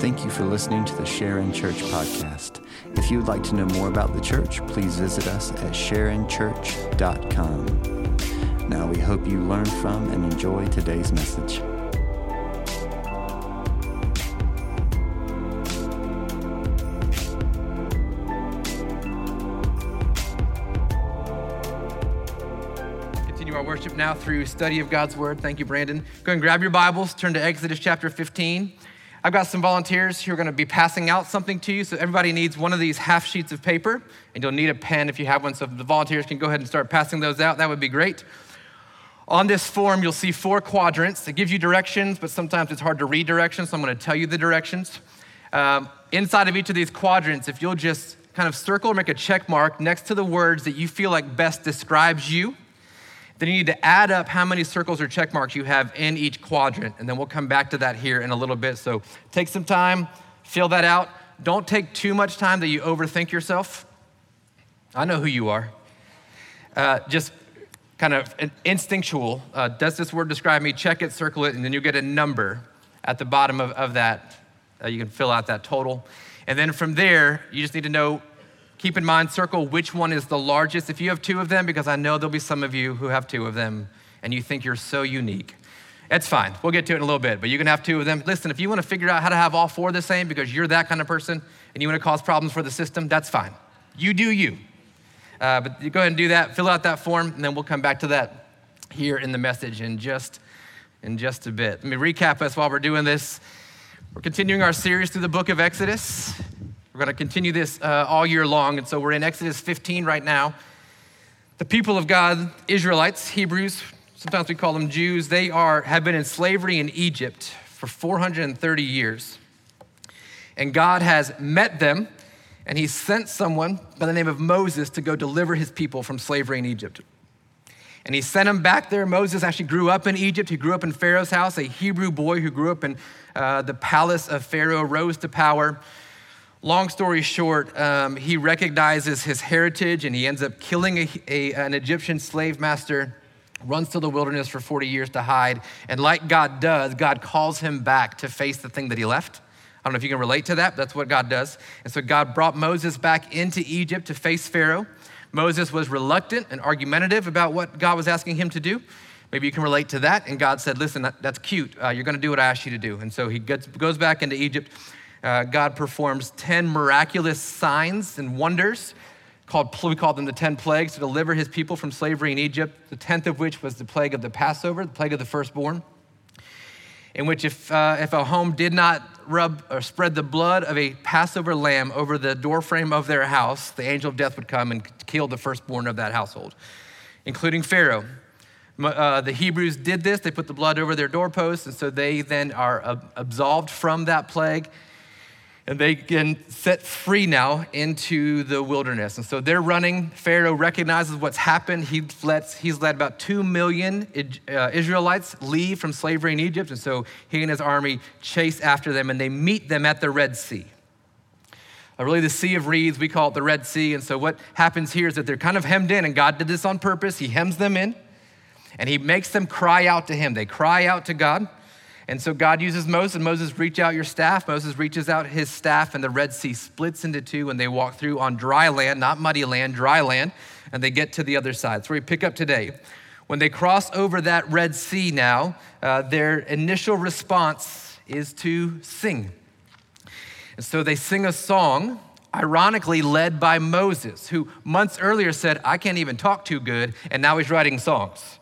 Thank you for listening to the Sharon Church podcast. If you would like to know more about the church, please visit us at sharonchurch.com. Now we hope you learn from and enjoy today's message. Continue our worship now through study of God's word. Thank you, Brandon. Go and grab your Bibles, turn to Exodus chapter 15. I've got some volunteers who are going to be passing out something to you. So everybody needs one of these half sheets of paper, and you'll need a pen if you have one. So the volunteers can go ahead and start passing those out, that would be great. On this form, you'll see four quadrants. It gives you directions, but sometimes it's hard to read directions, so I'm going to tell you the directions. Um, inside of each of these quadrants, if you'll just kind of circle or make a check mark next to the words that you feel like best describes you, then you need to add up how many circles or check marks you have in each quadrant, and then we'll come back to that here in a little bit. So take some time, fill that out. Don't take too much time that you overthink yourself. I know who you are. Uh, just kind of instinctual. Uh, does this word describe me? Check it, circle it, and then you get a number at the bottom of, of that. Uh, you can fill out that total. And then from there, you just need to know Keep in mind, circle which one is the largest. If you have two of them, because I know there'll be some of you who have two of them and you think you're so unique. It's fine. We'll get to it in a little bit, but you can have two of them. Listen, if you want to figure out how to have all four the same because you're that kind of person and you want to cause problems for the system, that's fine. You do you. Uh, but you go ahead and do that. Fill out that form, and then we'll come back to that here in the message in just in just a bit. Let me recap us while we're doing this. We're continuing our series through the book of Exodus. We're going to continue this uh, all year long. And so we're in Exodus 15 right now. The people of God, Israelites, Hebrews, sometimes we call them Jews, they are, have been in slavery in Egypt for 430 years. And God has met them, and He sent someone by the name of Moses to go deliver His people from slavery in Egypt. And he sent him back there. Moses actually grew up in Egypt. He grew up in Pharaoh's house. A Hebrew boy who grew up in uh, the palace of Pharaoh rose to power. Long story short, um, he recognizes his heritage and he ends up killing a, a, an Egyptian slave master, runs to the wilderness for 40 years to hide. And like God does, God calls him back to face the thing that he left. I don't know if you can relate to that, that's what God does. And so God brought Moses back into Egypt to face Pharaoh. Moses was reluctant and argumentative about what God was asking him to do. Maybe you can relate to that. And God said, Listen, that, that's cute. Uh, you're going to do what I asked you to do. And so he gets, goes back into Egypt uh, God performs 10 miraculous signs and wonders, called, we call them the 10 plagues, to deliver his people from slavery in Egypt, the 10th of which was the plague of the Passover, the plague of the firstborn, in which if, uh, if a home did not rub or spread the blood of a Passover lamb over the doorframe of their house, the angel of death would come and kill the firstborn of that household, including Pharaoh. Uh, the Hebrews did this. They put the blood over their doorposts, and so they then are absolved from that plague and they get set free now into the wilderness. And so they're running. Pharaoh recognizes what's happened. He lets, he's let about 2 million uh, Israelites leave from slavery in Egypt. And so he and his army chase after them and they meet them at the Red Sea. Uh, really, the Sea of Reeds, we call it the Red Sea. And so what happens here is that they're kind of hemmed in, and God did this on purpose. He hems them in and he makes them cry out to him. They cry out to God. And so God uses Moses, and Moses, reach out your staff. Moses reaches out his staff, and the Red Sea splits into two, and they walk through on dry land, not muddy land, dry land, and they get to the other side. So we pick up today. When they cross over that Red Sea now, uh, their initial response is to sing. And so they sing a song, ironically led by Moses, who months earlier said, I can't even talk too good, and now he's writing songs.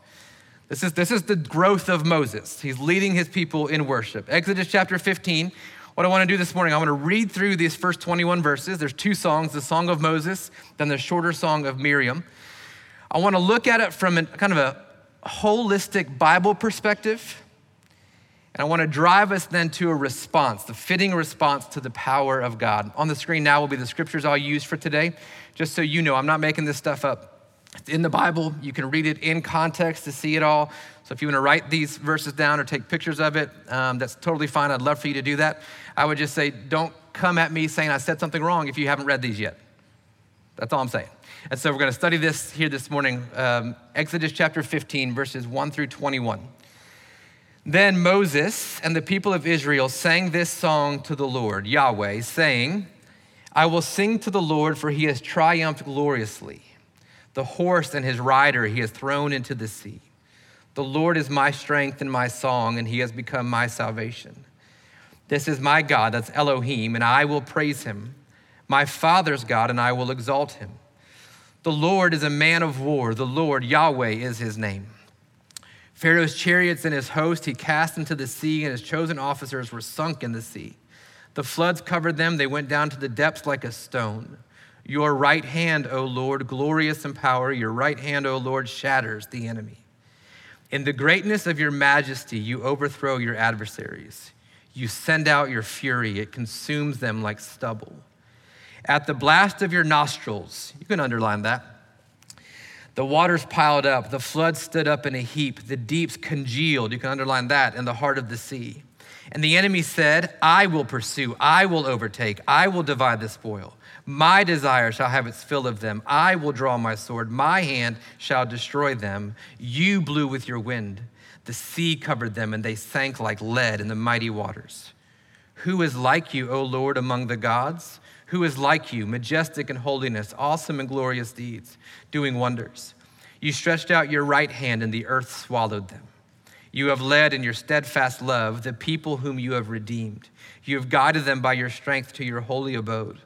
This is, this is the growth of Moses. He's leading his people in worship. Exodus chapter 15. What I want to do this morning, I want to read through these first 21 verses. There's two songs the Song of Moses, then the shorter song of Miriam. I want to look at it from a, kind of a holistic Bible perspective. And I want to drive us then to a response, the fitting response to the power of God. On the screen now will be the scriptures I'll use for today. Just so you know, I'm not making this stuff up. It's in the Bible. You can read it in context to see it all. So if you want to write these verses down or take pictures of it, um, that's totally fine. I'd love for you to do that. I would just say, don't come at me saying I said something wrong if you haven't read these yet. That's all I'm saying. And so we're going to study this here this morning um, Exodus chapter 15, verses 1 through 21. Then Moses and the people of Israel sang this song to the Lord, Yahweh, saying, I will sing to the Lord, for he has triumphed gloriously. The horse and his rider he has thrown into the sea. The Lord is my strength and my song, and he has become my salvation. This is my God, that's Elohim, and I will praise him. My father's God, and I will exalt him. The Lord is a man of war. The Lord, Yahweh, is his name. Pharaoh's chariots and his host he cast into the sea, and his chosen officers were sunk in the sea. The floods covered them, they went down to the depths like a stone. Your right hand, O Lord, glorious in power, your right hand, O Lord, shatters the enemy. In the greatness of your majesty, you overthrow your adversaries. You send out your fury, it consumes them like stubble. At the blast of your nostrils, you can underline that. The waters piled up, the floods stood up in a heap, the deeps congealed, you can underline that, in the heart of the sea. And the enemy said, I will pursue, I will overtake, I will divide the spoil. My desire shall have its fill of them. I will draw my sword, my hand shall destroy them. You blew with your wind. The sea covered them, and they sank like lead in the mighty waters. Who is like you, O Lord, among the gods? Who is like you, majestic in holiness, awesome in glorious deeds, doing wonders? You stretched out your right hand, and the earth swallowed them. You have led in your steadfast love the people whom you have redeemed. You have guided them by your strength to your holy abode.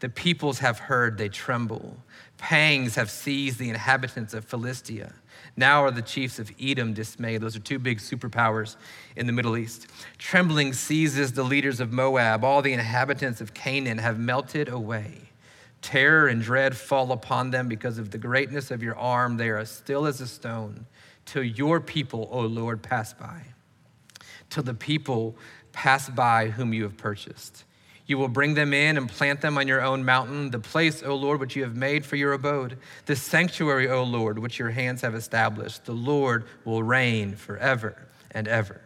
The peoples have heard, they tremble. Pangs have seized the inhabitants of Philistia. Now are the chiefs of Edom dismayed. Those are two big superpowers in the Middle East. Trembling seizes the leaders of Moab. All the inhabitants of Canaan have melted away. Terror and dread fall upon them because of the greatness of your arm. They are still as a stone till your people, O Lord, pass by, till the people pass by whom you have purchased. You will bring them in and plant them on your own mountain, the place, O Lord, which you have made for your abode, the sanctuary, O Lord, which your hands have established. The Lord will reign forever and ever.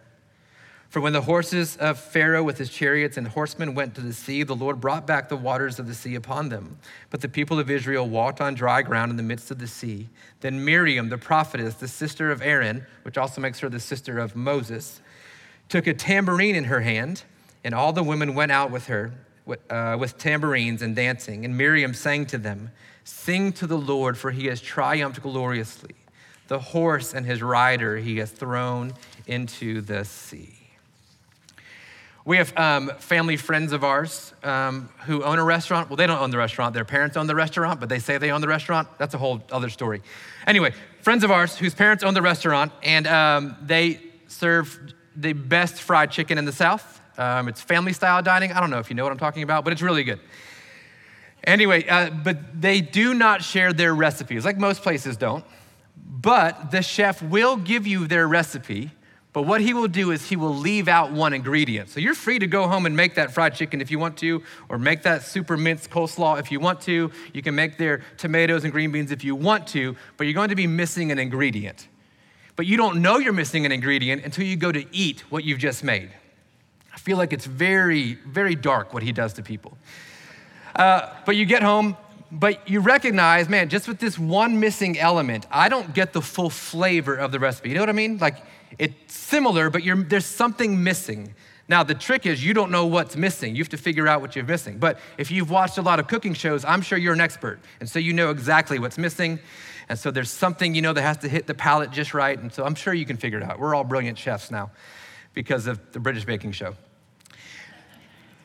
For when the horses of Pharaoh with his chariots and horsemen went to the sea, the Lord brought back the waters of the sea upon them. But the people of Israel walked on dry ground in the midst of the sea. Then Miriam, the prophetess, the sister of Aaron, which also makes her the sister of Moses, took a tambourine in her hand, and all the women went out with her uh, with tambourines and dancing. And Miriam sang to them, Sing to the Lord, for he has triumphed gloriously. The horse and his rider he has thrown into the sea. We have um, family friends of ours um, who own a restaurant. Well, they don't own the restaurant. Their parents own the restaurant, but they say they own the restaurant. That's a whole other story. Anyway, friends of ours whose parents own the restaurant, and um, they serve the best fried chicken in the South. Um, it's family style dining. I don't know if you know what I'm talking about, but it's really good. Anyway, uh, but they do not share their recipes, like most places don't. But the chef will give you their recipe but what he will do is he will leave out one ingredient. So you're free to go home and make that fried chicken if you want to, or make that super minced coleslaw if you want to. You can make their tomatoes and green beans if you want to, but you're going to be missing an ingredient. But you don't know you're missing an ingredient until you go to eat what you've just made. Feel like it's very, very dark what he does to people. Uh, but you get home, but you recognize, man, just with this one missing element, I don't get the full flavor of the recipe. You know what I mean? Like, it's similar, but there's something missing. Now, the trick is you don't know what's missing. You have to figure out what you're missing. But if you've watched a lot of cooking shows, I'm sure you're an expert. And so you know exactly what's missing. And so there's something, you know, that has to hit the palate just right. And so I'm sure you can figure it out. We're all brilliant chefs now because of the British baking show.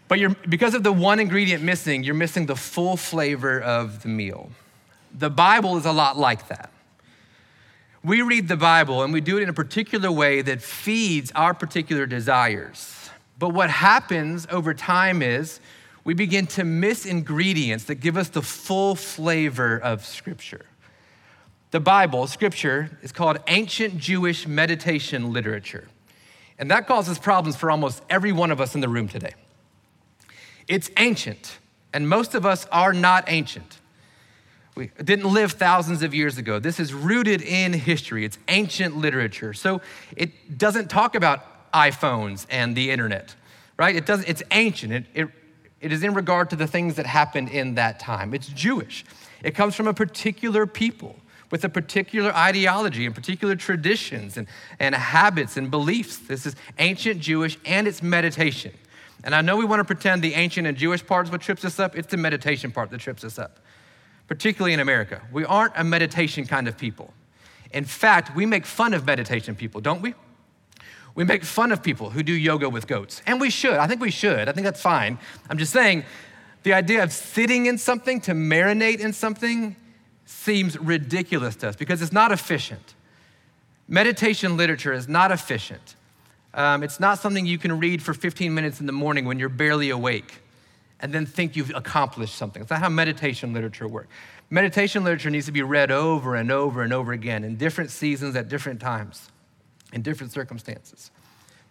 But you're, because of the one ingredient missing, you're missing the full flavor of the meal. The Bible is a lot like that. We read the Bible and we do it in a particular way that feeds our particular desires. But what happens over time is we begin to miss ingredients that give us the full flavor of Scripture. The Bible, Scripture, is called ancient Jewish meditation literature. And that causes problems for almost every one of us in the room today. It's ancient, and most of us are not ancient. We didn't live thousands of years ago. This is rooted in history, it's ancient literature. So it doesn't talk about iPhones and the internet, right? It doesn't, it's ancient. It, it, it is in regard to the things that happened in that time. It's Jewish. It comes from a particular people with a particular ideology and particular traditions and, and habits and beliefs. This is ancient Jewish and it's meditation. And I know we want to pretend the ancient and Jewish part is what trips us up, it's the meditation part that trips us up, particularly in America. We aren't a meditation kind of people. In fact, we make fun of meditation people, don't we? We make fun of people who do yoga with goats. And we should. I think we should. I think that's fine. I'm just saying the idea of sitting in something to marinate in something seems ridiculous to us because it's not efficient. Meditation literature is not efficient. Um, it's not something you can read for 15 minutes in the morning when you're barely awake and then think you've accomplished something. It's not how meditation literature works. Meditation literature needs to be read over and over and over again in different seasons at different times, in different circumstances.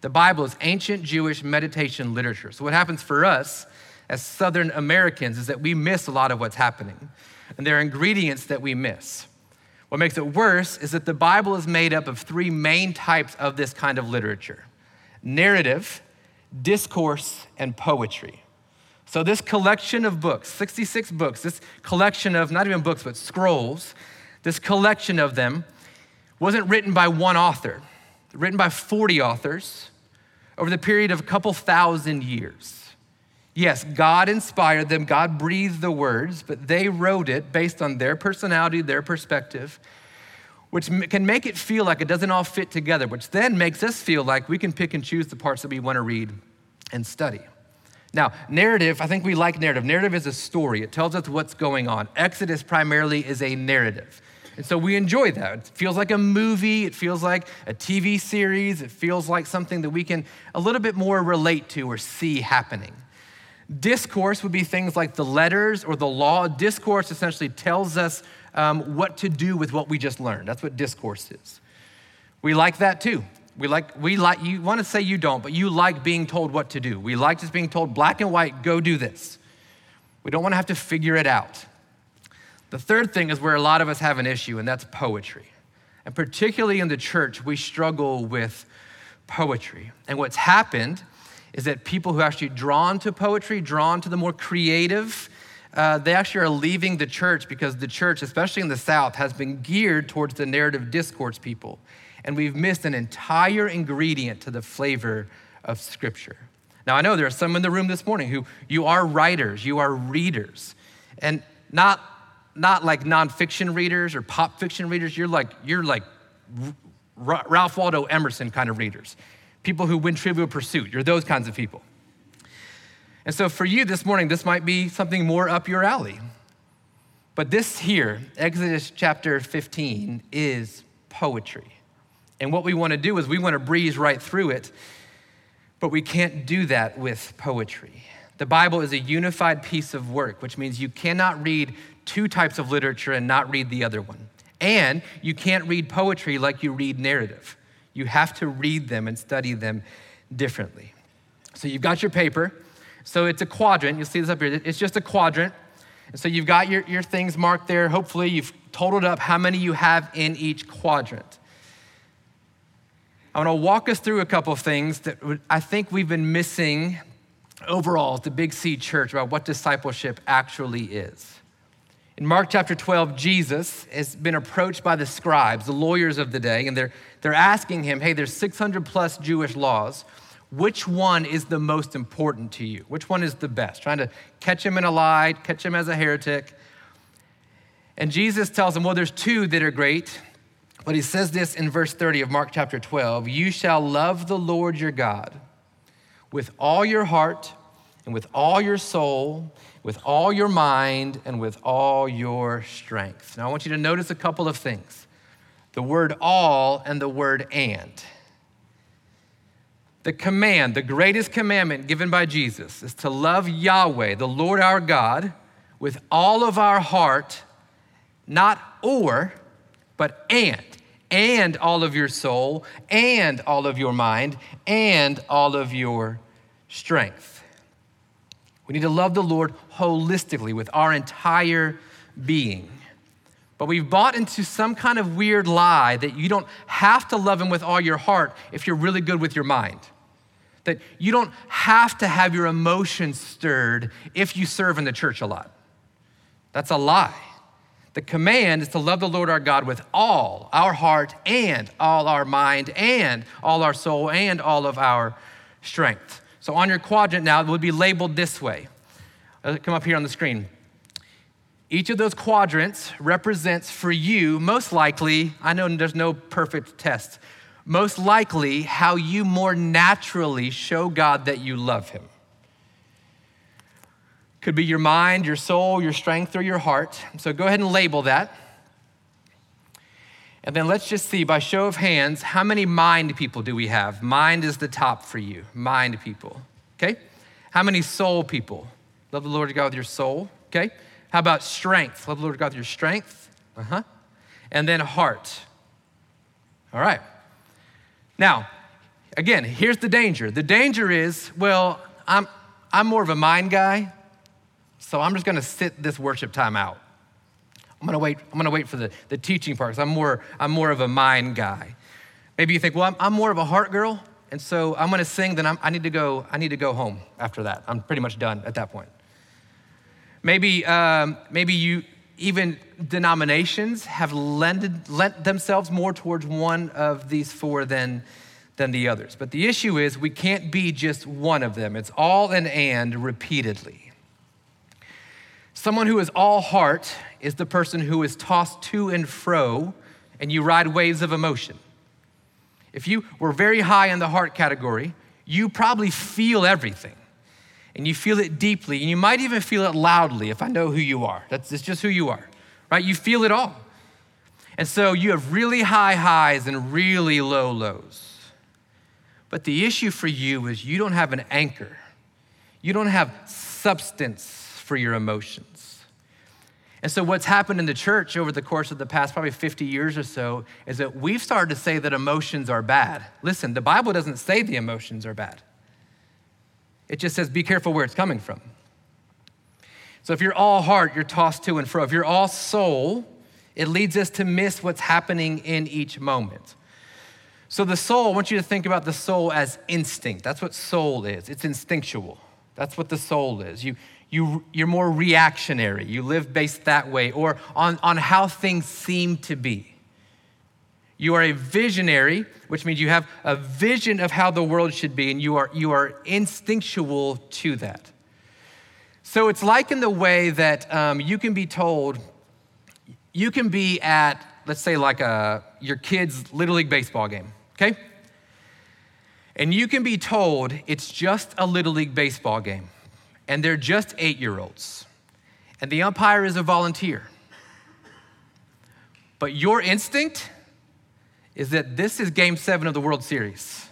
The Bible is ancient Jewish meditation literature. So, what happens for us as Southern Americans is that we miss a lot of what's happening, and there are ingredients that we miss. What makes it worse is that the Bible is made up of three main types of this kind of literature narrative, discourse, and poetry. So, this collection of books, 66 books, this collection of not even books, but scrolls, this collection of them wasn't written by one author, written by 40 authors over the period of a couple thousand years. Yes, God inspired them, God breathed the words, but they wrote it based on their personality, their perspective, which can make it feel like it doesn't all fit together, which then makes us feel like we can pick and choose the parts that we want to read and study. Now, narrative, I think we like narrative. Narrative is a story, it tells us what's going on. Exodus primarily is a narrative. And so we enjoy that. It feels like a movie, it feels like a TV series, it feels like something that we can a little bit more relate to or see happening. Discourse would be things like the letters or the law. Discourse essentially tells us um, what to do with what we just learned. That's what discourse is. We like that too. We like, we like, you want to say you don't, but you like being told what to do. We like just being told black and white, go do this. We don't want to have to figure it out. The third thing is where a lot of us have an issue, and that's poetry. And particularly in the church, we struggle with poetry. And what's happened is that people who are actually drawn to poetry, drawn to the more creative, uh, they actually are leaving the church because the church, especially in the South, has been geared towards the narrative discourse people. And we've missed an entire ingredient to the flavor of Scripture. Now, I know there are some in the room this morning who you are writers, you are readers, and not, not like nonfiction readers or pop fiction readers. You're like, you're like Ralph Waldo Emerson kind of readers people who win Trivial Pursuit. You're those kinds of people. And so for you this morning, this might be something more up your alley. But this here, Exodus chapter 15, is poetry. And what we want to do is we want to breeze right through it, but we can't do that with poetry. The Bible is a unified piece of work, which means you cannot read two types of literature and not read the other one. And you can't read poetry like you read narrative. You have to read them and study them differently. So you've got your paper. So it's a quadrant. You'll see this up here. It's just a quadrant. And so you've got your, your things marked there. Hopefully, you've totaled up how many you have in each quadrant. I want to walk us through a couple of things that I think we've been missing overall at the Big C church about what discipleship actually is. In Mark chapter 12, Jesus has been approached by the scribes, the lawyers of the day, and they're, they're asking him, hey, there's 600 plus Jewish laws. Which one is the most important to you? Which one is the best? Trying to catch him in a lie, catch him as a heretic. And Jesus tells him, well, there's two that are great. But he says this in verse 30 of Mark chapter 12 You shall love the Lord your God with all your heart and with all your soul with all your mind and with all your strength. Now, I want you to notice a couple of things the word all and the word and. The command, the greatest commandment given by Jesus, is to love Yahweh, the Lord our God, with all of our heart, not or, but and. And all of your soul, and all of your mind, and all of your strength. We need to love the Lord holistically with our entire being. But we've bought into some kind of weird lie that you don't have to love Him with all your heart if you're really good with your mind. That you don't have to have your emotions stirred if you serve in the church a lot. That's a lie. The command is to love the Lord our God with all our heart and all our mind and all our soul and all of our strength. So on your quadrant now, it would be labeled this way. Uh, come up here on the screen. Each of those quadrants represents for you, most likely, I know there's no perfect test, most likely how you more naturally show God that you love Him. Could be your mind, your soul, your strength, or your heart. So go ahead and label that. And then let's just see by show of hands, how many mind people do we have? Mind is the top for you, mind people. Okay? How many soul people? Love the Lord God with your soul. Okay? How about strength? Love the Lord God with your strength. Uh huh. And then heart. All right. Now, again, here's the danger. The danger is, well, I'm, I'm more of a mind guy, so I'm just gonna sit this worship time out. I'm gonna wait, I'm gonna wait for the, the teaching part, because I'm more, I'm more of a mind guy. Maybe you think, well, I'm, I'm more of a heart girl, and so I'm gonna sing, then I'm, I, need to go, I need to go home after that. I'm pretty much done at that point. Maybe, um, maybe you, even denominations have lended, lent themselves more towards one of these four than, than the others. But the issue is we can't be just one of them. It's all an and repeatedly. Someone who is all heart is the person who is tossed to and fro and you ride waves of emotion. If you were very high in the heart category, you probably feel everything and you feel it deeply, and you might even feel it loudly if I know who you are. That's it's just who you are, right? You feel it all. And so you have really high highs and really low lows. But the issue for you is you don't have an anchor, you don't have substance for your emotions. And so, what's happened in the church over the course of the past probably 50 years or so is that we've started to say that emotions are bad. Listen, the Bible doesn't say the emotions are bad. It just says, be careful where it's coming from. So if you're all heart, you're tossed to and fro. If you're all soul, it leads us to miss what's happening in each moment. So the soul, I want you to think about the soul as instinct. That's what soul is. It's instinctual. That's what the soul is. You, you, you're more reactionary. You live based that way or on, on how things seem to be. You are a visionary, which means you have a vision of how the world should be, and you are, you are instinctual to that. So it's like in the way that um, you can be told, you can be at, let's say, like a, your kid's Little League baseball game, okay? And you can be told it's just a Little League baseball game, and they're just eight year olds, and the umpire is a volunteer. But your instinct, is that this is game seven of the World Series.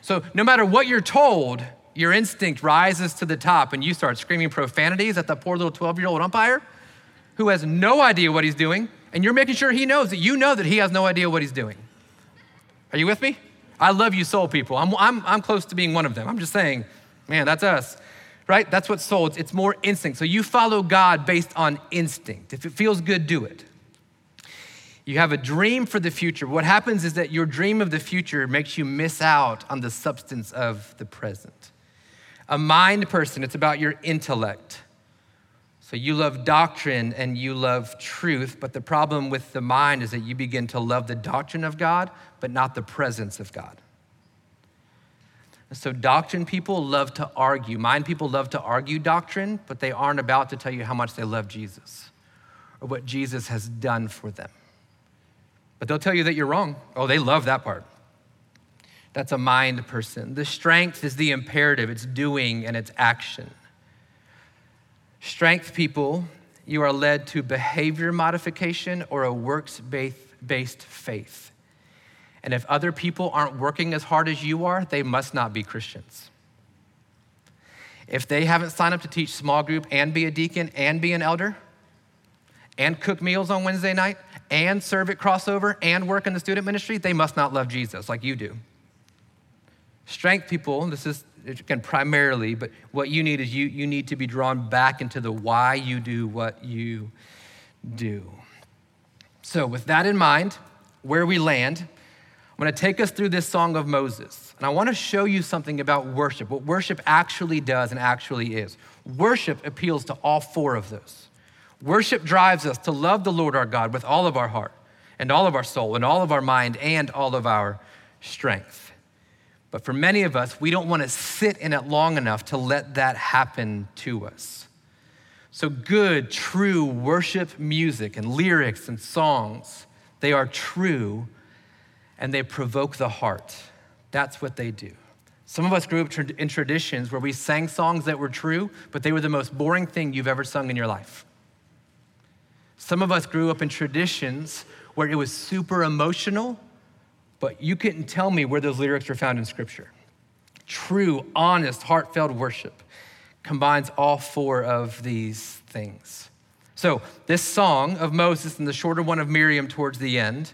So, no matter what you're told, your instinct rises to the top and you start screaming profanities at the poor little 12 year old umpire who has no idea what he's doing, and you're making sure he knows that you know that he has no idea what he's doing. Are you with me? I love you, soul people. I'm, I'm, I'm close to being one of them. I'm just saying, man, that's us, right? That's what soul, it's, it's more instinct. So you follow God based on instinct. If it feels good, do it. You have a dream for the future. What happens is that your dream of the future makes you miss out on the substance of the present. A mind person, it's about your intellect. So you love doctrine and you love truth, but the problem with the mind is that you begin to love the doctrine of God, but not the presence of God. So, doctrine people love to argue. Mind people love to argue doctrine, but they aren't about to tell you how much they love Jesus or what Jesus has done for them but they'll tell you that you're wrong. Oh, they love that part. That's a mind person. The strength is the imperative, it's doing and it's action. Strength people, you are led to behavior modification or a works based faith. And if other people aren't working as hard as you are, they must not be Christians. If they haven't signed up to teach small group and be a deacon and be an elder and cook meals on Wednesday night and serve at crossover and work in the student ministry, they must not love Jesus like you do. Strength people, this is again primarily, but what you need is you, you need to be drawn back into the why you do what you do. So, with that in mind, where we land, I'm going to take us through this song of Moses. And I want to show you something about worship, what worship actually does and actually is. Worship appeals to all four of those. Worship drives us to love the Lord our God with all of our heart and all of our soul and all of our mind and all of our strength. But for many of us, we don't want to sit in it long enough to let that happen to us. So, good, true worship music and lyrics and songs, they are true and they provoke the heart. That's what they do. Some of us grew up in traditions where we sang songs that were true, but they were the most boring thing you've ever sung in your life. Some of us grew up in traditions where it was super emotional, but you couldn't tell me where those lyrics were found in Scripture. True, honest, heartfelt worship combines all four of these things. So, this song of Moses and the shorter one of Miriam towards the end,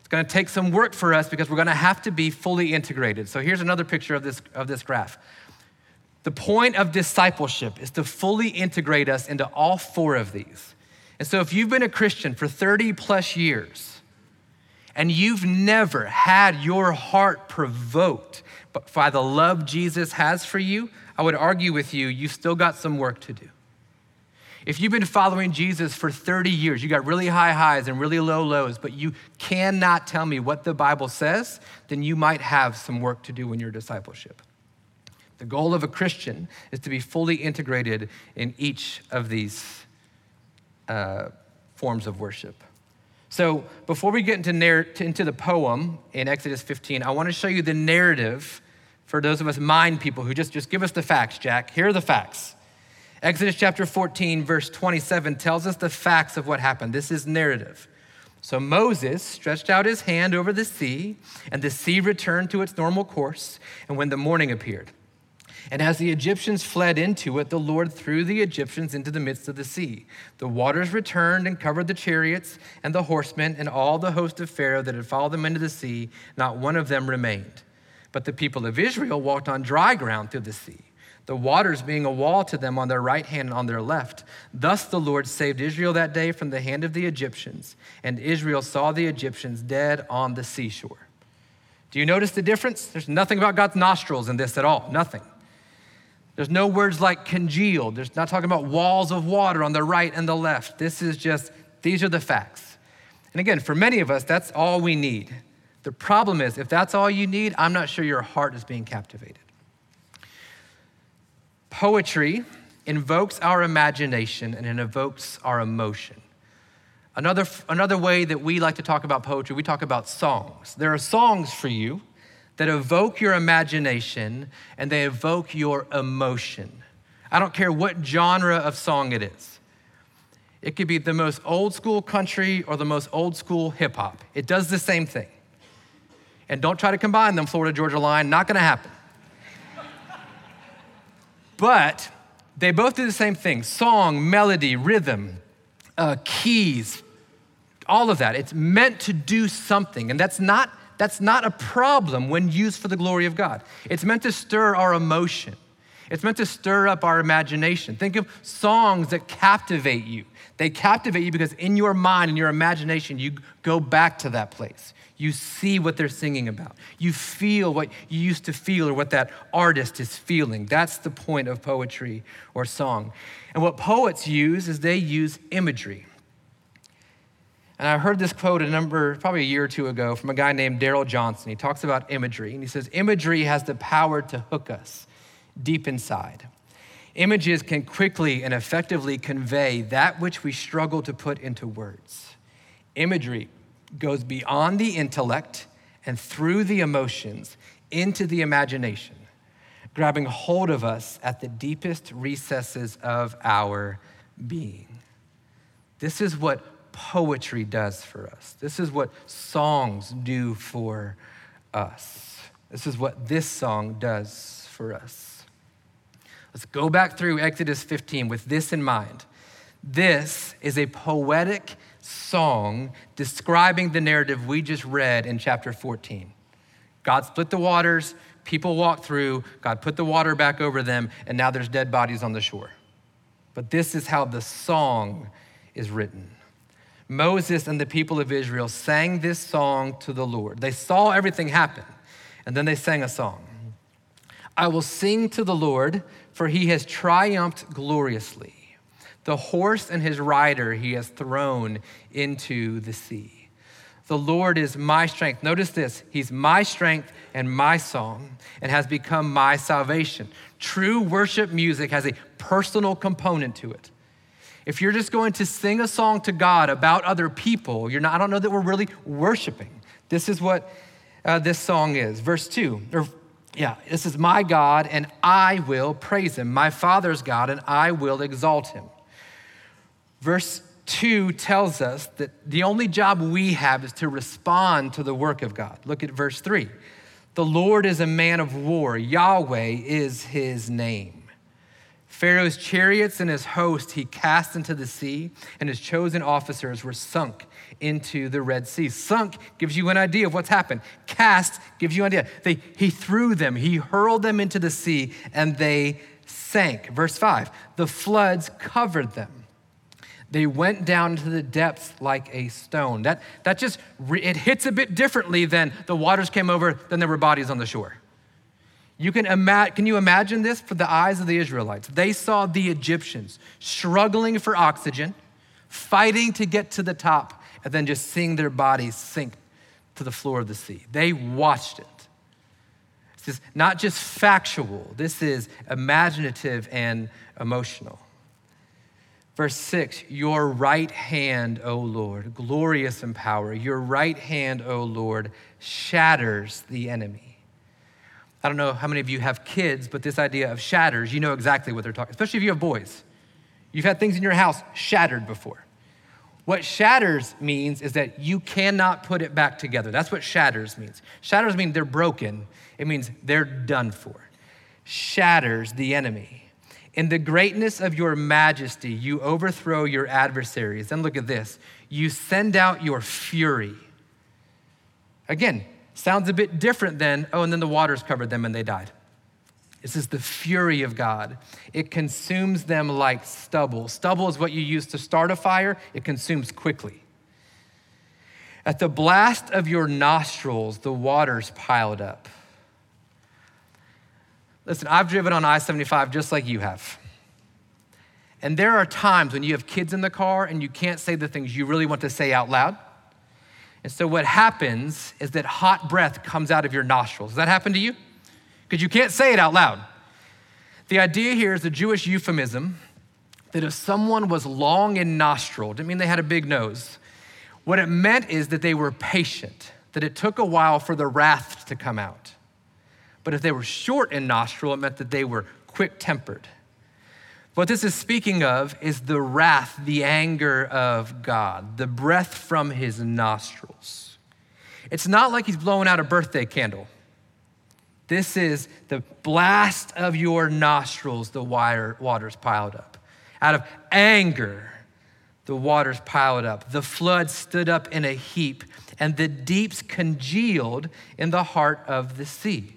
it's going to take some work for us because we're going to have to be fully integrated. So, here's another picture of this, of this graph. The point of discipleship is to fully integrate us into all four of these. And so, if you've been a Christian for 30 plus years and you've never had your heart provoked by the love Jesus has for you, I would argue with you, you've still got some work to do. If you've been following Jesus for 30 years, you got really high highs and really low lows, but you cannot tell me what the Bible says, then you might have some work to do in your discipleship. The goal of a Christian is to be fully integrated in each of these uh, forms of worship. So before we get into, narr- into the poem in Exodus 15, I want to show you the narrative for those of us mind people who just, just give us the facts, Jack. Here are the facts. Exodus chapter 14, verse 27 tells us the facts of what happened. This is narrative. So Moses stretched out his hand over the sea, and the sea returned to its normal course, and when the morning appeared. And as the Egyptians fled into it, the Lord threw the Egyptians into the midst of the sea. The waters returned and covered the chariots and the horsemen and all the host of Pharaoh that had followed them into the sea. Not one of them remained. But the people of Israel walked on dry ground through the sea, the waters being a wall to them on their right hand and on their left. Thus the Lord saved Israel that day from the hand of the Egyptians, and Israel saw the Egyptians dead on the seashore. Do you notice the difference? There's nothing about God's nostrils in this at all. Nothing. There's no words like congealed. There's not talking about walls of water on the right and the left. This is just, these are the facts. And again, for many of us, that's all we need. The problem is, if that's all you need, I'm not sure your heart is being captivated. Poetry invokes our imagination and it evokes our emotion. Another, another way that we like to talk about poetry, we talk about songs. There are songs for you that evoke your imagination and they evoke your emotion. I don't care what genre of song it is. It could be the most old school country or the most old school hip hop. It does the same thing. And don't try to combine them, Florida Georgia line, not gonna happen. but they both do the same thing song, melody, rhythm, uh, keys, all of that. It's meant to do something. And that's not that's not a problem when used for the glory of God. It's meant to stir our emotion. It's meant to stir up our imagination. Think of songs that captivate you. They captivate you because in your mind, in your imagination, you go back to that place. You see what they're singing about. You feel what you used to feel or what that artist is feeling. That's the point of poetry or song. And what poets use is they use imagery. And I heard this quote a number, probably a year or two ago, from a guy named Daryl Johnson. He talks about imagery, and he says, Imagery has the power to hook us deep inside. Images can quickly and effectively convey that which we struggle to put into words. Imagery goes beyond the intellect and through the emotions into the imagination, grabbing hold of us at the deepest recesses of our being. This is what poetry does for us. This is what songs do for us. This is what this song does for us. Let's go back through Exodus 15 with this in mind. This is a poetic song describing the narrative we just read in chapter 14. God split the waters, people walked through, God put the water back over them, and now there's dead bodies on the shore. But this is how the song is written. Moses and the people of Israel sang this song to the Lord. They saw everything happen, and then they sang a song. I will sing to the Lord, for he has triumphed gloriously. The horse and his rider he has thrown into the sea. The Lord is my strength. Notice this He's my strength and my song and has become my salvation. True worship music has a personal component to it. If you're just going to sing a song to God about other people, you're not, I don't know that we're really worshiping. This is what uh, this song is. Verse 2, or yeah, this is my God, and I will praise him. My Father's God, and I will exalt him. Verse 2 tells us that the only job we have is to respond to the work of God. Look at verse 3. The Lord is a man of war, Yahweh is his name. Pharaoh's chariots and his host he cast into the sea, and his chosen officers were sunk into the Red Sea. Sunk gives you an idea of what's happened. Cast gives you an idea. They, he threw them, he hurled them into the sea, and they sank. Verse 5 the floods covered them. They went down to the depths like a stone. That, that just, it hits a bit differently than the waters came over, then there were bodies on the shore. You can, ima- can you imagine this for the eyes of the Israelites? They saw the Egyptians struggling for oxygen, fighting to get to the top, and then just seeing their bodies sink to the floor of the sea. They watched it. This is not just factual, this is imaginative and emotional. Verse 6 Your right hand, O Lord, glorious in power, your right hand, O Lord, shatters the enemy. I don't know how many of you have kids, but this idea of shatters, you know exactly what they're talking, especially if you have boys. You've had things in your house shattered before. What shatters means is that you cannot put it back together. That's what shatters means. Shatters mean they're broken, it means they're done for. Shatters the enemy. In the greatness of your majesty, you overthrow your adversaries. And look at this you send out your fury. Again, sounds a bit different than, oh, and then the waters covered them and they died. This is the fury of God. It consumes them like stubble. Stubble is what you use to start a fire, it consumes quickly. At the blast of your nostrils, the waters piled up. Listen, I've driven on I 75 just like you have. And there are times when you have kids in the car and you can't say the things you really want to say out loud. And so what happens is that hot breath comes out of your nostrils. Does that happen to you? because you can't say it out loud. The idea here is a Jewish euphemism that if someone was long in nostril, didn't mean they had a big nose. What it meant is that they were patient, that it took a while for the wrath to come out. But if they were short in nostril, it meant that they were quick tempered. What this is speaking of is the wrath, the anger of God, the breath from his nostrils. It's not like he's blowing out a birthday candle. This is the blast of your nostrils, the waters piled up. Out of anger, the waters piled up. The flood stood up in a heap, and the deeps congealed in the heart of the sea.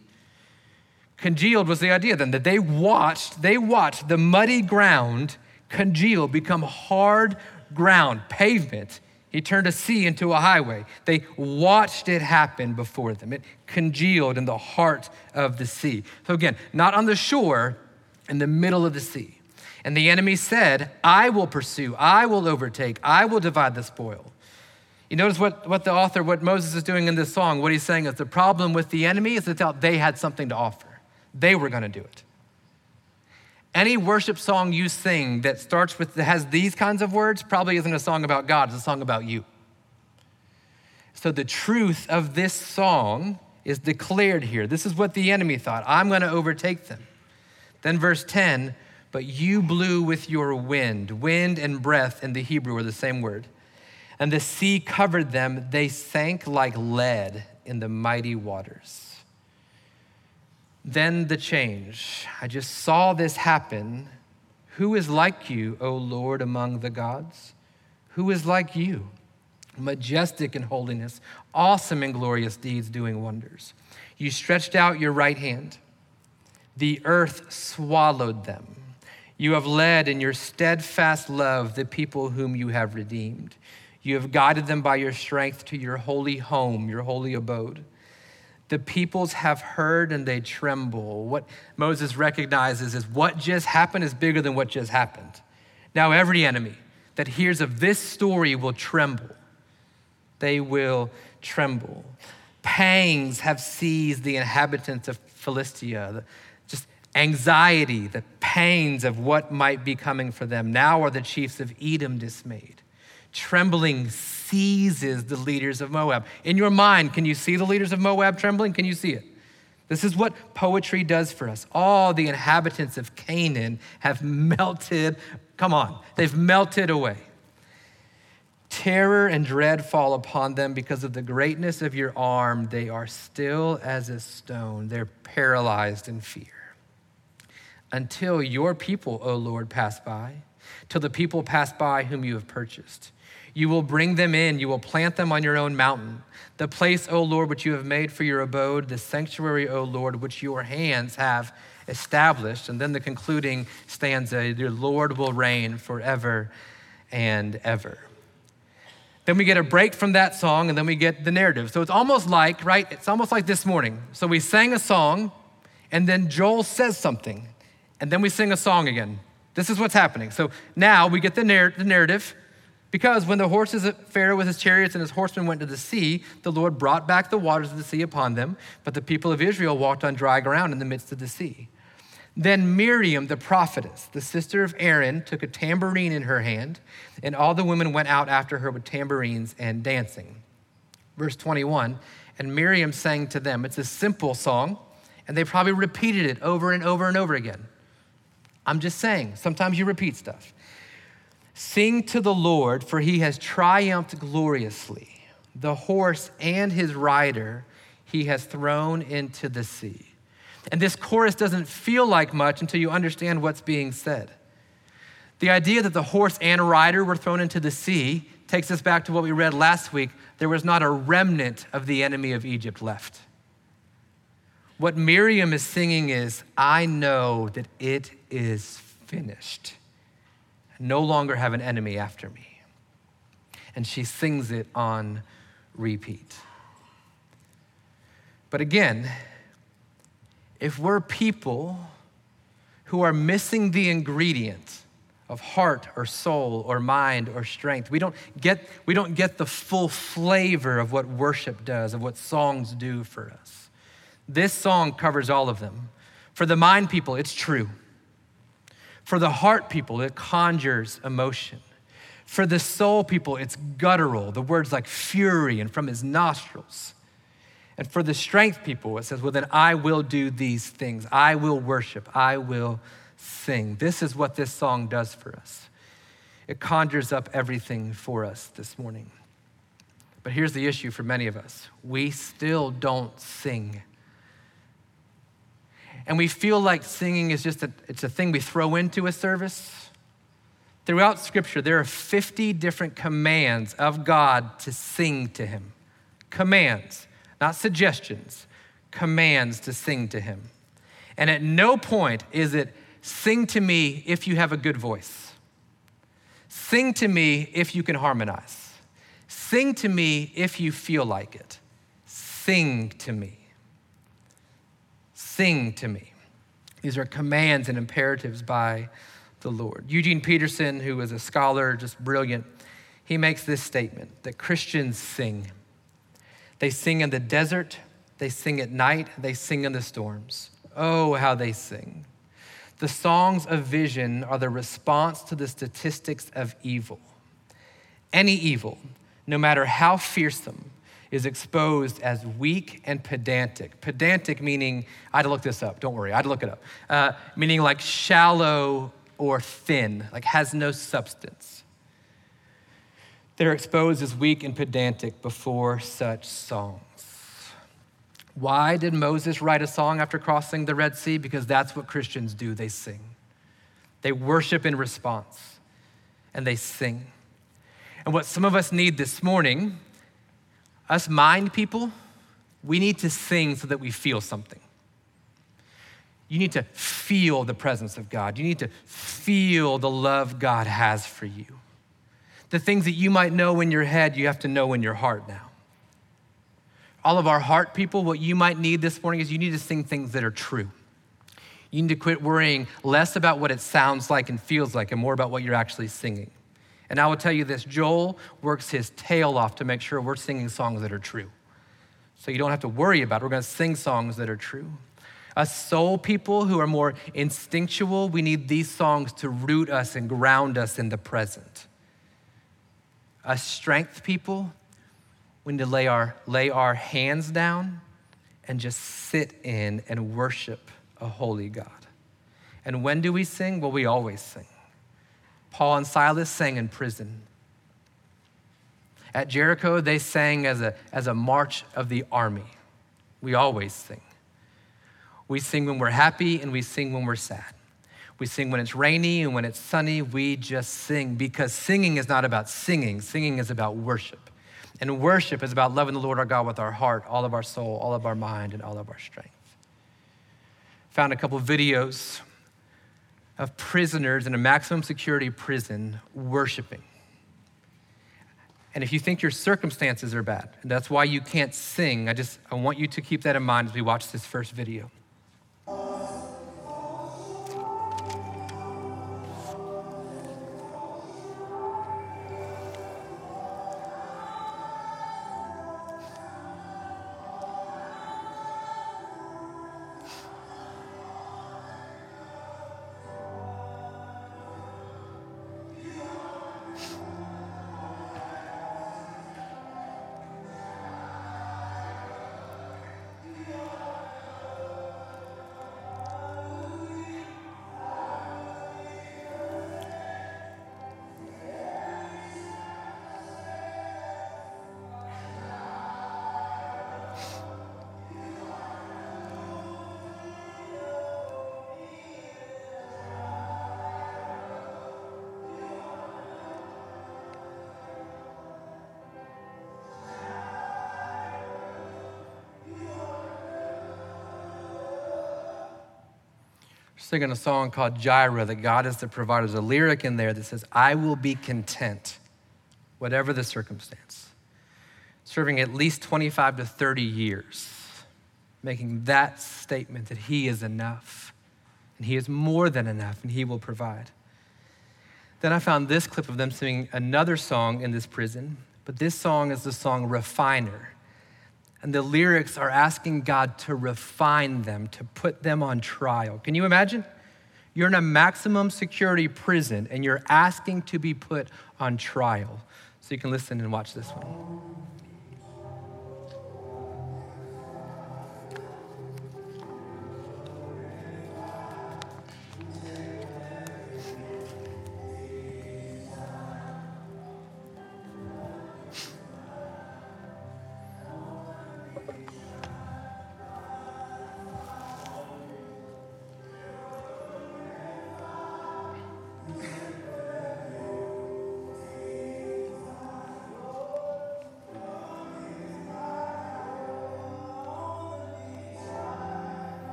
Congealed was the idea then that they watched, they watched the muddy ground congeal, become hard ground, pavement, he turned a sea into a highway. They watched it happen before them. It congealed in the heart of the sea. So, again, not on the shore, in the middle of the sea. And the enemy said, I will pursue, I will overtake, I will divide the spoil. You notice what, what the author, what Moses is doing in this song, what he's saying is the problem with the enemy is that they had something to offer. They were going to do it. Any worship song you sing that starts with, that has these kinds of words, probably isn't a song about God, it's a song about you. So the truth of this song is declared here. This is what the enemy thought I'm going to overtake them. Then, verse 10 but you blew with your wind. Wind and breath in the Hebrew are the same word. And the sea covered them. They sank like lead in the mighty waters. Then the change. I just saw this happen. Who is like you, O Lord, among the gods? Who is like you? Majestic in holiness, awesome in glorious deeds, doing wonders. You stretched out your right hand, the earth swallowed them. You have led in your steadfast love the people whom you have redeemed. You have guided them by your strength to your holy home, your holy abode. The peoples have heard and they tremble. What Moses recognizes is what just happened is bigger than what just happened. Now, every enemy that hears of this story will tremble. They will tremble. Pangs have seized the inhabitants of Philistia. Just anxiety, the pains of what might be coming for them. Now are the chiefs of Edom dismayed. Trembling seizes the leaders of Moab. In your mind, can you see the leaders of Moab trembling? Can you see it? This is what poetry does for us. All the inhabitants of Canaan have melted, come on, they've melted away. Terror and dread fall upon them because of the greatness of your arm. They are still as a stone, they're paralyzed in fear. Until your people, O Lord, pass by, till the people pass by whom you have purchased. You will bring them in, you will plant them on your own mountain. The place, O Lord, which you have made for your abode, the sanctuary, O Lord, which your hands have established. And then the concluding stanza, your Lord will reign forever and ever. Then we get a break from that song and then we get the narrative. So it's almost like, right? It's almost like this morning. So we sang a song and then Joel says something and then we sing a song again. This is what's happening. So now we get the, narr- the narrative because when the horses of Pharaoh with his chariots and his horsemen went to the sea, the Lord brought back the waters of the sea upon them, but the people of Israel walked on dry ground in the midst of the sea. Then Miriam, the prophetess, the sister of Aaron, took a tambourine in her hand, and all the women went out after her with tambourines and dancing. Verse 21 And Miriam sang to them. It's a simple song, and they probably repeated it over and over and over again. I'm just saying, sometimes you repeat stuff. Sing to the Lord, for he has triumphed gloriously. The horse and his rider he has thrown into the sea. And this chorus doesn't feel like much until you understand what's being said. The idea that the horse and rider were thrown into the sea takes us back to what we read last week. There was not a remnant of the enemy of Egypt left. What Miriam is singing is, I know that it is finished. No longer have an enemy after me. And she sings it on repeat. But again, if we're people who are missing the ingredient of heart or soul or mind or strength, we don't get, we don't get the full flavor of what worship does, of what songs do for us. This song covers all of them. For the mind people, it's true. For the heart people, it conjures emotion. For the soul people, it's guttural, the words like fury and from his nostrils. And for the strength people, it says, Well, then I will do these things. I will worship. I will sing. This is what this song does for us. It conjures up everything for us this morning. But here's the issue for many of us we still don't sing. And we feel like singing is just a, it's a thing we throw into a service. Throughout Scripture, there are 50 different commands of God to sing to Him. Commands not suggestions, commands to sing to him. And at no point is it sing to me if you have a good voice. Sing to me if you can harmonize. Sing to me if you feel like it. Sing to me. Sing to me. These are commands and imperatives by the Lord. Eugene Peterson, who is a scholar, just brilliant, he makes this statement that Christians sing. They sing in the desert, they sing at night, they sing in the storms. Oh, how they sing. The songs of vision are the response to the statistics of evil. Any evil, no matter how fearsome, is exposed as weak and pedantic. Pedantic meaning, I had to look this up, don't worry, I had to look it up. Uh, meaning like shallow or thin, like has no substance. They're exposed as weak and pedantic before such songs. Why did Moses write a song after crossing the Red Sea? Because that's what Christians do they sing. They worship in response and they sing. And what some of us need this morning, us mind people, we need to sing so that we feel something. You need to feel the presence of God. You need to feel the love God has for you. The things that you might know in your head, you have to know in your heart now. All of our heart people, what you might need this morning is you need to sing things that are true. You need to quit worrying less about what it sounds like and feels like and more about what you're actually singing. And I will tell you this Joel works his tail off to make sure we're singing songs that are true. So you don't have to worry about it. We're going to sing songs that are true. Us soul people who are more instinctual, we need these songs to root us and ground us in the present. Us strength people, we need to lay our, lay our hands down and just sit in and worship a holy God. And when do we sing? Well, we always sing. Paul and Silas sang in prison. At Jericho, they sang as a, as a march of the army. We always sing. We sing when we're happy and we sing when we're sad. We sing when it's rainy and when it's sunny. We just sing because singing is not about singing, singing is about worship. And worship is about loving the Lord our God with our heart, all of our soul, all of our mind, and all of our strength. Found a couple videos of prisoners in a maximum security prison worshiping. And if you think your circumstances are bad, and that's why you can't sing, I just I want you to keep that in mind as we watch this first video. Singing a song called Jireh, that God is the provider. There's a lyric in there that says, I will be content, whatever the circumstance. Serving at least 25 to 30 years, making that statement that He is enough, and He is more than enough, and He will provide. Then I found this clip of them singing another song in this prison, but this song is the song Refiner. And the lyrics are asking God to refine them, to put them on trial. Can you imagine? You're in a maximum security prison and you're asking to be put on trial. So you can listen and watch this one.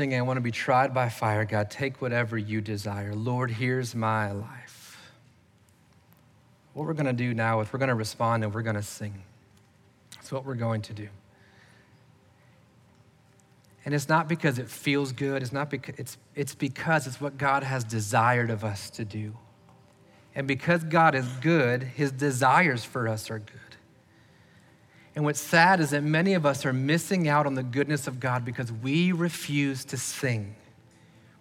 Singing, I want to be tried by fire. God, take whatever you desire. Lord, here's my life. What we're going to do now is we're going to respond and we're going to sing. That's what we're going to do. And it's not because it feels good, it's, not because, it's, it's because it's what God has desired of us to do. And because God is good, his desires for us are good. And what's sad is that many of us are missing out on the goodness of God because we refuse to sing.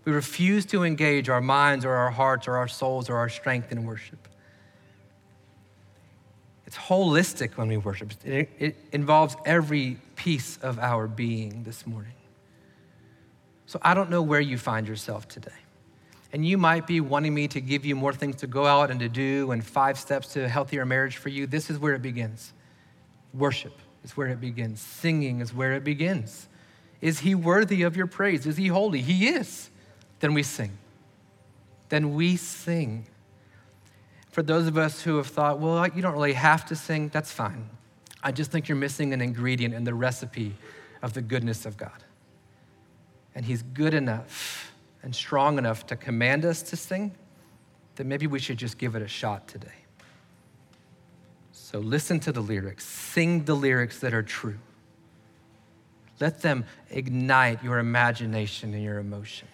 We refuse to engage our minds or our hearts or our souls or our strength in worship. It's holistic when we worship, it, it involves every piece of our being this morning. So I don't know where you find yourself today. And you might be wanting me to give you more things to go out and to do and five steps to a healthier marriage for you. This is where it begins. Worship is where it begins, singing is where it begins. Is he worthy of your praise? Is he holy? He is. Then we sing. then we sing. For those of us who have thought, well, you don't really have to sing, that's fine. I just think you're missing an ingredient in the recipe of the goodness of God. And He's good enough and strong enough to command us to sing that maybe we should just give it a shot today. So listen to the lyrics, sing the lyrics that are true. Let them ignite your imagination and your emotion.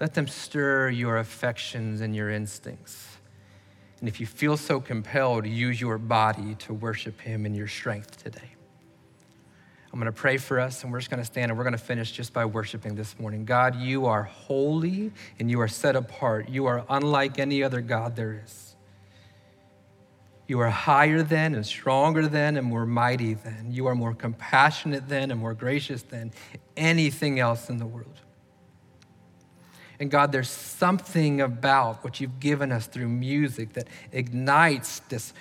Let them stir your affections and your instincts. And if you feel so compelled, use your body to worship Him in your strength today. I'm going to pray for us, and we're just going to stand and we're going to finish just by worshiping this morning. God, you are holy and you are set apart. You are unlike any other God there is. You are higher than and stronger than and more mighty than. You are more compassionate than and more gracious than anything else in the world. And God, there's something about what you've given us through music that ignites this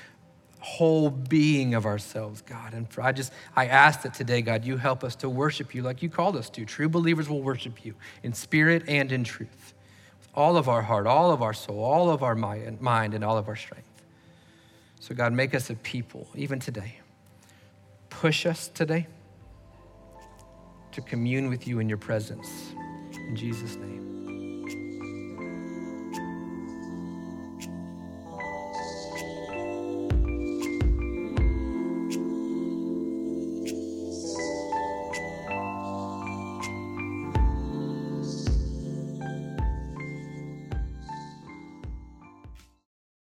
whole being of ourselves, God. And for, I just, I ask that today, God, you help us to worship you like you called us to. True believers will worship you in spirit and in truth, with all of our heart, all of our soul, all of our mind, and all of our strength. So, God, make us a people, even today. Push us today to commune with you in your presence. In Jesus' name.